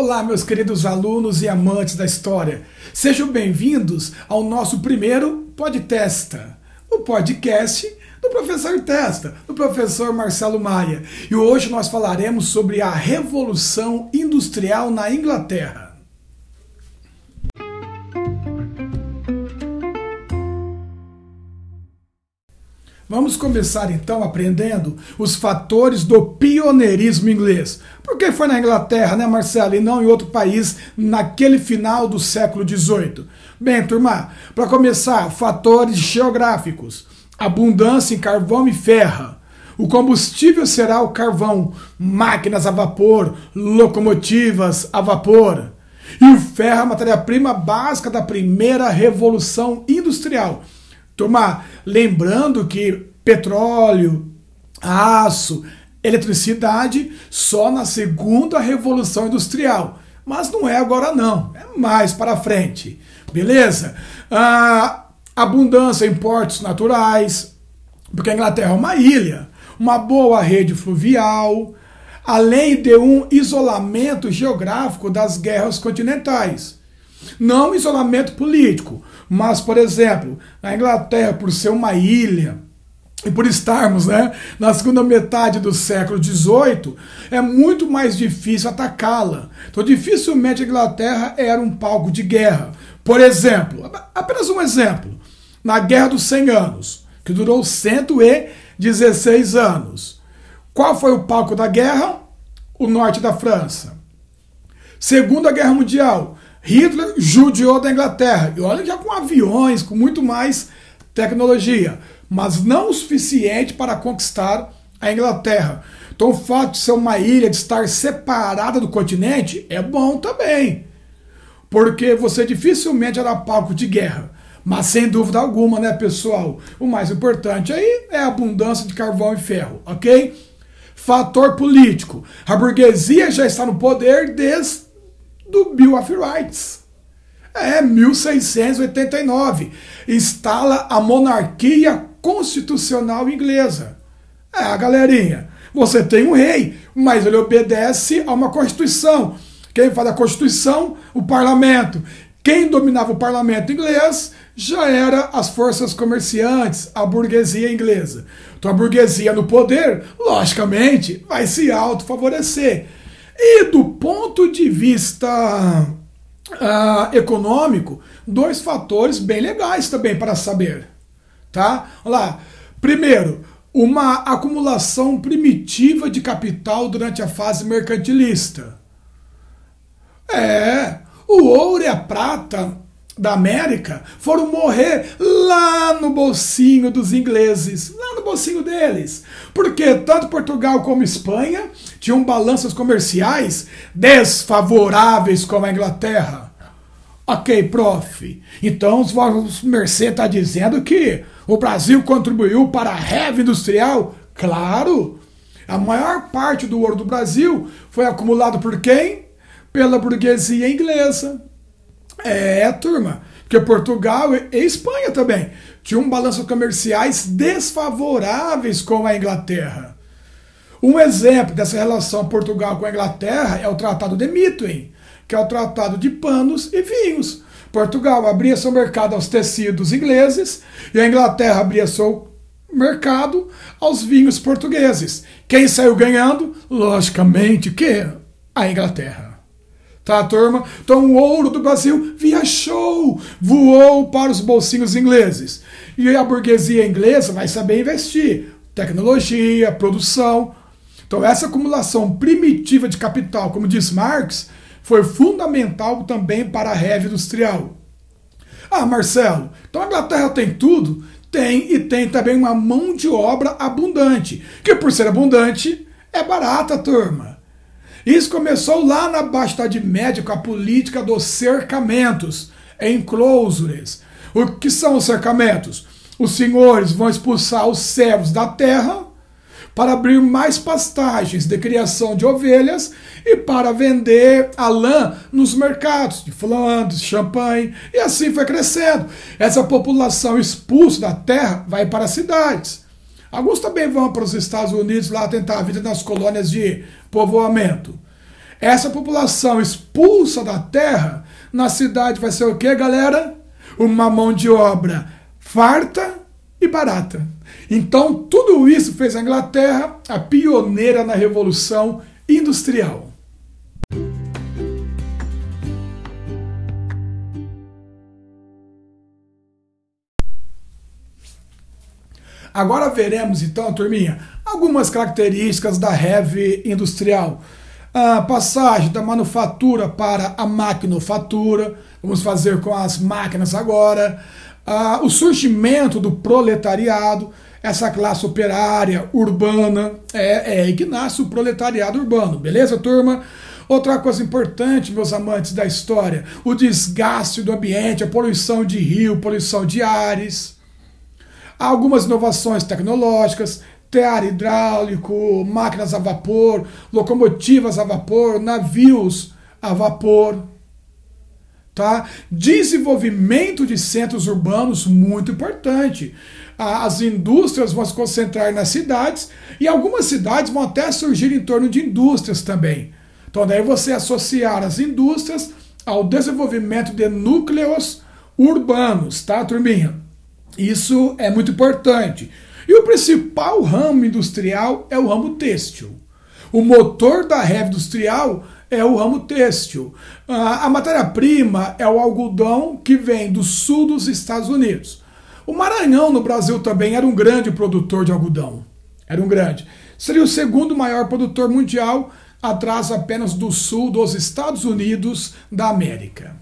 Olá, meus queridos alunos e amantes da história. Sejam bem-vindos ao nosso primeiro Podtesta, o podcast do professor Testa, do professor Marcelo Maia. E hoje nós falaremos sobre a Revolução Industrial na Inglaterra. Vamos começar então aprendendo os fatores do pioneirismo inglês. Por que foi na Inglaterra, né, Marcelo, e não em outro país naquele final do século XVIII? Bem, turma, para começar, fatores geográficos: abundância em carvão e ferro. O combustível será o carvão, máquinas a vapor, locomotivas a vapor. E o ferro é a matéria-prima básica da primeira revolução industrial Turma, lembrando que petróleo, aço, eletricidade só na segunda revolução industrial. Mas não é agora não, é mais para frente. Beleza? Ah, abundância em portos naturais, porque a Inglaterra é uma ilha, uma boa rede fluvial, além de um isolamento geográfico das guerras continentais. Não isolamento político, mas, por exemplo, a Inglaterra, por ser uma ilha, e por estarmos né, na segunda metade do século XVIII, é muito mais difícil atacá-la. Então, dificilmente a Inglaterra era um palco de guerra. Por exemplo, apenas um exemplo, na Guerra dos 100 Anos, que durou 116 anos. Qual foi o palco da guerra? O norte da França. Segunda Guerra Mundial, Hitler judiou da Inglaterra. E olha já com aviões, com muito mais tecnologia. Mas não o suficiente para conquistar a Inglaterra. Então o fato de ser uma ilha, de estar separada do continente, é bom também. Porque você dificilmente era palco de guerra. Mas sem dúvida alguma, né, pessoal? O mais importante aí é a abundância de carvão e ferro, ok? Fator político. A burguesia já está no poder desde do Bill of Rights. É, 1689. Instala a monarquia constitucional inglesa. É, galerinha, você tem um rei, mas ele obedece a uma constituição. Quem faz a constituição? O parlamento. Quem dominava o parlamento inglês já era as forças comerciantes, a burguesia inglesa. Então a burguesia no poder, logicamente, vai se autofavorecer. E do ponto de vista uh, econômico, dois fatores bem legais também para saber. Tá? Olha lá. Primeiro, uma acumulação primitiva de capital durante a fase mercantilista. É, o ouro e a prata da América foram morrer lá no bolsinho dos ingleses, lá no bolsinho deles. Porque tanto Portugal como Espanha tinham balanças comerciais desfavoráveis com a Inglaterra. Ok, prof. Então, os Mercê está dizendo que o Brasil contribuiu para a reve industrial? Claro! A maior parte do ouro do Brasil foi acumulado por quem? Pela burguesia inglesa. É, turma. Porque Portugal e Espanha também tinham balanços comerciais desfavoráveis com a Inglaterra. Um exemplo dessa relação Portugal com a Inglaterra é o Tratado de Mitwin, que é o tratado de panos e vinhos. Portugal abria seu mercado aos tecidos ingleses e a Inglaterra abria seu mercado aos vinhos portugueses. Quem saiu ganhando? Logicamente que a Inglaterra. Tá, turma? Então o ouro do Brasil viajou, voou para os bolsinhos ingleses. E a burguesia inglesa vai saber investir. Tecnologia, produção. Então essa acumulação primitiva de capital, como diz Marx, foi fundamental também para a rede industrial. Ah, Marcelo, então a Inglaterra tem tudo? Tem, e tem também uma mão de obra abundante, que por ser abundante, é barata, turma. Isso começou lá na Baixa Idade Média com a política dos cercamentos, enclosures. O que são os cercamentos? Os senhores vão expulsar os servos da terra para abrir mais pastagens de criação de ovelhas e para vender a lã nos mercados de Flandres, Champagne, e assim foi crescendo. Essa população expulsa da terra vai para as cidades. Alguns também vão para os Estados Unidos lá tentar a vida nas colônias de povoamento. essa população expulsa da terra, na cidade vai ser o que, galera? Uma mão de obra farta e barata. Então, tudo isso fez a Inglaterra a pioneira na Revolução Industrial. Agora veremos então, turminha, algumas características da heavy industrial. A passagem da manufatura para a maquinofatura, vamos fazer com as máquinas agora. Ah, o surgimento do proletariado, essa classe operária urbana, é, é aí que nasce o proletariado urbano, beleza, turma? Outra coisa importante, meus amantes da história, o desgaste do ambiente, a poluição de rio, poluição de ares. Algumas inovações tecnológicas, tear hidráulico, máquinas a vapor, locomotivas a vapor, navios a vapor. Tá? Desenvolvimento de centros urbanos, muito importante. As indústrias vão se concentrar nas cidades e algumas cidades vão até surgir em torno de indústrias também. Então, daí você associar as indústrias ao desenvolvimento de núcleos urbanos, tá, turminha? Isso é muito importante. E o principal ramo industrial é o ramo têxtil. O motor da heavy industrial é o ramo têxtil. A matéria-prima é o algodão que vem do sul dos Estados Unidos. O Maranhão, no Brasil, também era um grande produtor de algodão. Era um grande. Seria o segundo maior produtor mundial, atrás apenas do sul dos Estados Unidos da América.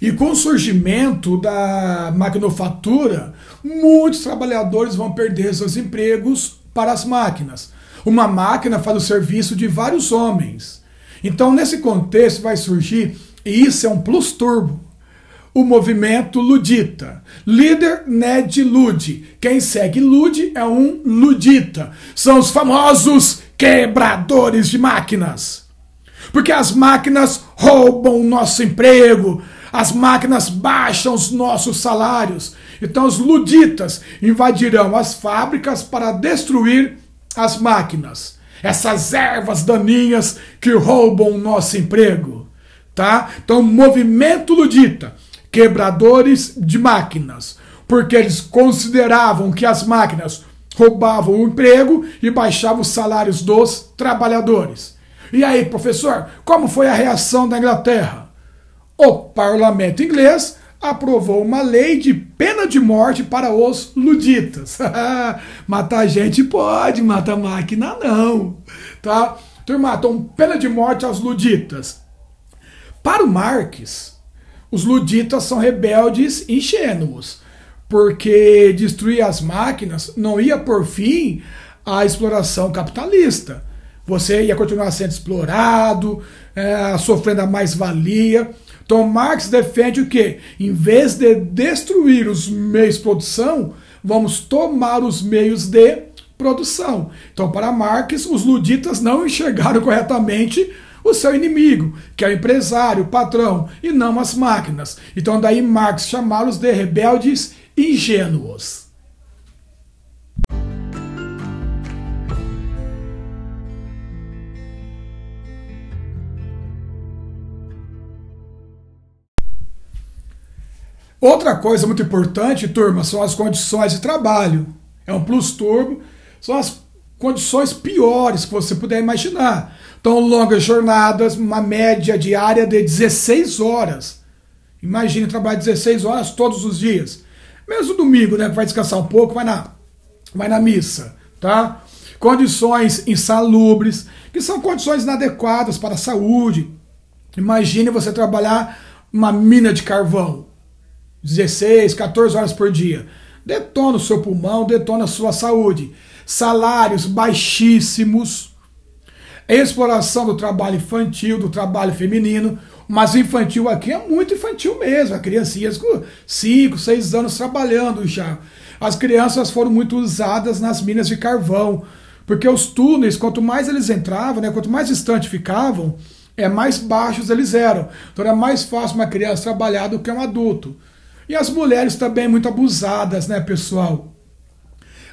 E com o surgimento da maquinofatura, muitos trabalhadores vão perder seus empregos para as máquinas. Uma máquina faz o serviço de vários homens. Então, nesse contexto, vai surgir, e isso é um plus turbo, o movimento ludita. Líder Ned Lud. Quem segue Lud é um ludita. São os famosos quebradores de máquinas. Porque as máquinas roubam nosso emprego, as máquinas baixam os nossos salários. Então os luditas invadirão as fábricas para destruir as máquinas. Essas ervas daninhas que roubam o nosso emprego. Tá? Então, movimento ludita, quebradores de máquinas, porque eles consideravam que as máquinas roubavam o emprego e baixavam os salários dos trabalhadores. E aí, professor, como foi a reação da Inglaterra? O parlamento inglês aprovou uma lei de pena de morte para os luditas. matar gente pode, matar máquina não. Tá? Turma, então pena de morte aos luditas. Para o Marx, os luditas são rebeldes ingênuos, porque destruir as máquinas não ia por fim a exploração capitalista. Você ia continuar sendo explorado, é, sofrendo a mais-valia. Então Marx defende o quê? Em vez de destruir os meios de produção, vamos tomar os meios de produção. Então, para Marx, os luditas não enxergaram corretamente o seu inimigo, que é o empresário, o patrão, e não as máquinas. Então, daí Marx chamá-los de rebeldes ingênuos. Outra coisa muito importante, turma, são as condições de trabalho. É um plus turbo, são as condições piores que você puder imaginar. Então, longas jornadas, uma média diária de 16 horas. Imagine trabalhar 16 horas todos os dias. Mesmo domingo, né? Vai descansar um pouco, vai na, vai na missa, tá? Condições insalubres, que são condições inadequadas para a saúde. Imagine você trabalhar uma mina de carvão 16, 14 horas por dia. Detona o seu pulmão, detona a sua saúde. Salários baixíssimos. Exploração do trabalho infantil, do trabalho feminino. Mas infantil aqui é muito infantil mesmo. A criancinhas com 5, 6 anos trabalhando já. As crianças foram muito usadas nas minas de carvão. Porque os túneis, quanto mais eles entravam, né, quanto mais distante ficavam, é mais baixos eles eram. Então era mais fácil uma criança trabalhar do que um adulto. E as mulheres também muito abusadas, né, pessoal?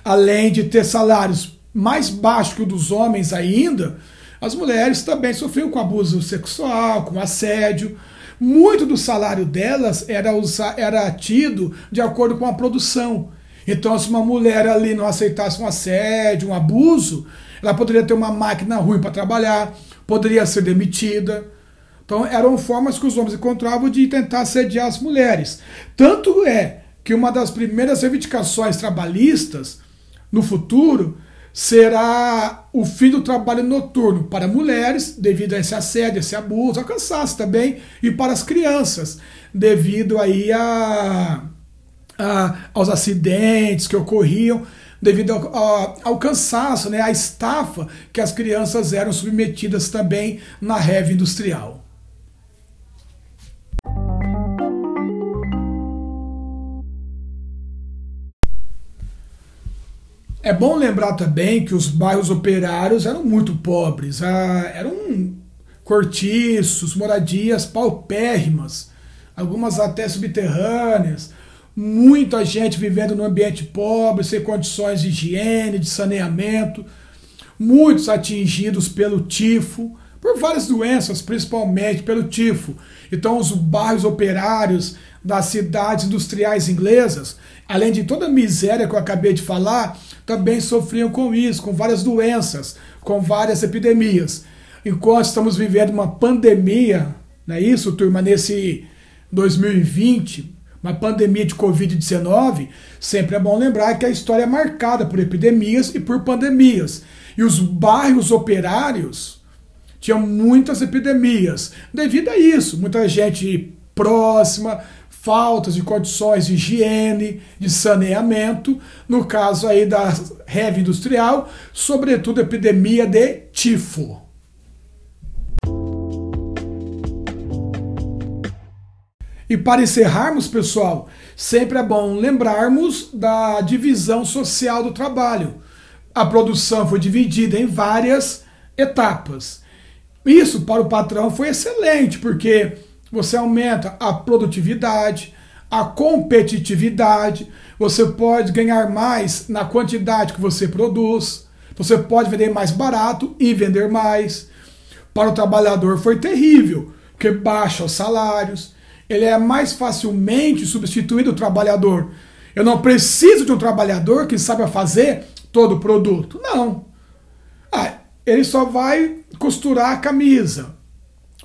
Além de ter salários mais baixos que o dos homens ainda, as mulheres também sofriam com abuso sexual, com assédio. Muito do salário delas era, era tido de acordo com a produção. Então, se uma mulher ali não aceitasse um assédio, um abuso, ela poderia ter uma máquina ruim para trabalhar, poderia ser demitida. Então, eram formas que os homens encontravam de tentar assediar as mulheres. Tanto é que uma das primeiras reivindicações trabalhistas no futuro será o fim do trabalho noturno para mulheres, devido a esse assédio, esse abuso, alcançasse também, e para as crianças, devido aí a, a aos acidentes que ocorriam, devido ao, ao cansaço, né, à estafa que as crianças eram submetidas também na reve industrial. É bom lembrar também que os bairros operários eram muito pobres, ah, eram cortiços, moradias paupérrimas, algumas até subterrâneas, muita gente vivendo num ambiente pobre, sem condições de higiene, de saneamento, muitos atingidos pelo tifo, por várias doenças, principalmente pelo tifo. Então, os bairros operários das cidades industriais inglesas, além de toda a miséria que eu acabei de falar, também sofriam com isso, com várias doenças, com várias epidemias. Enquanto estamos vivendo uma pandemia, não é isso, turma, nesse 2020, uma pandemia de Covid-19, sempre é bom lembrar que a história é marcada por epidemias e por pandemias. E os bairros operários tinham muitas epidemias. Devido a isso, muita gente próxima, faltas de condições de higiene, de saneamento, no caso aí da reve industrial, sobretudo epidemia de tifo. E para encerrarmos, pessoal, sempre é bom lembrarmos da divisão social do trabalho. A produção foi dividida em várias etapas. Isso para o patrão foi excelente, porque você aumenta a produtividade, a competitividade, você pode ganhar mais na quantidade que você produz, você pode vender mais barato e vender mais. Para o trabalhador foi terrível, porque baixa os salários, ele é mais facilmente substituído o trabalhador. Eu não preciso de um trabalhador que saiba fazer todo o produto. Não. Ah, ele só vai costurar a camisa,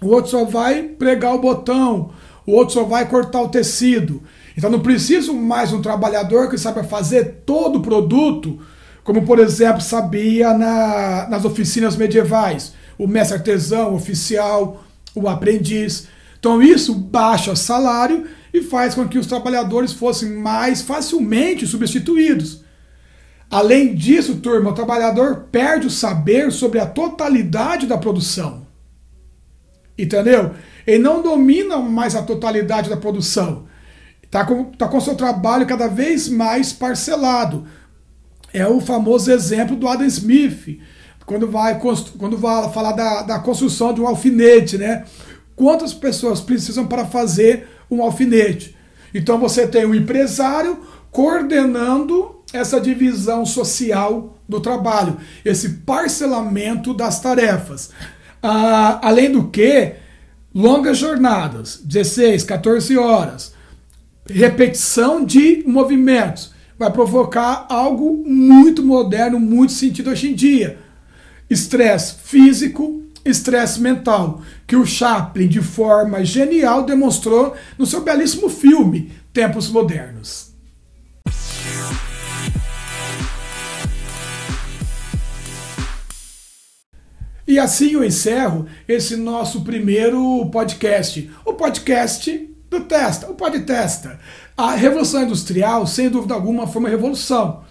o outro só vai pregar o botão, o outro só vai cortar o tecido. Então não preciso mais um trabalhador que saiba fazer todo o produto, como por exemplo sabia na, nas oficinas medievais, o mestre artesão, o oficial, o aprendiz. Então isso baixa salário e faz com que os trabalhadores fossem mais facilmente substituídos. Além disso, turma, o trabalhador perde o saber sobre a totalidade da produção. Entendeu? Ele não domina mais a totalidade da produção. Está com, tá com seu trabalho cada vez mais parcelado. É o famoso exemplo do Adam Smith, quando vai, quando vai falar da, da construção de um alfinete, né? Quantas pessoas precisam para fazer um alfinete? Então você tem um empresário coordenando essa divisão social do trabalho, esse parcelamento das tarefas. Ah, além do que, longas jornadas, 16, 14 horas, repetição de movimentos, vai provocar algo muito moderno, muito sentido hoje em dia. Estresse físico, estresse mental, que o Chaplin, de forma genial, demonstrou no seu belíssimo filme Tempos Modernos. E assim eu encerro esse nosso primeiro podcast, o podcast do Testa, o Testa. A Revolução Industrial, sem dúvida alguma, foi uma revolução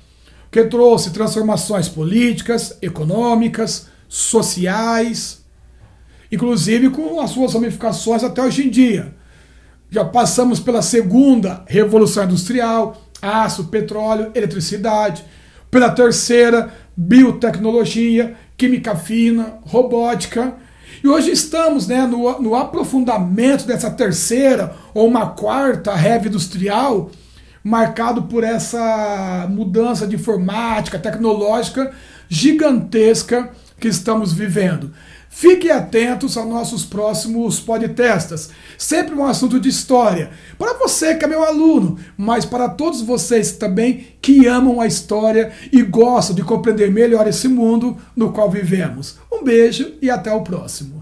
que trouxe transformações políticas, econômicas, sociais, inclusive com as suas ramificações até hoje em dia. Já passamos pela segunda Revolução Industrial, aço, petróleo, eletricidade, pela terceira, biotecnologia, química fina, robótica. E hoje estamos né, no, no aprofundamento dessa terceira ou uma quarta reve industrial, marcado por essa mudança de informática, tecnológica gigantesca que estamos vivendo. Fiquem atentos aos nossos próximos podcasts. Sempre um assunto de história. Para você que é meu aluno, mas para todos vocês também que amam a história e gostam de compreender melhor esse mundo no qual vivemos. Um beijo e até o próximo.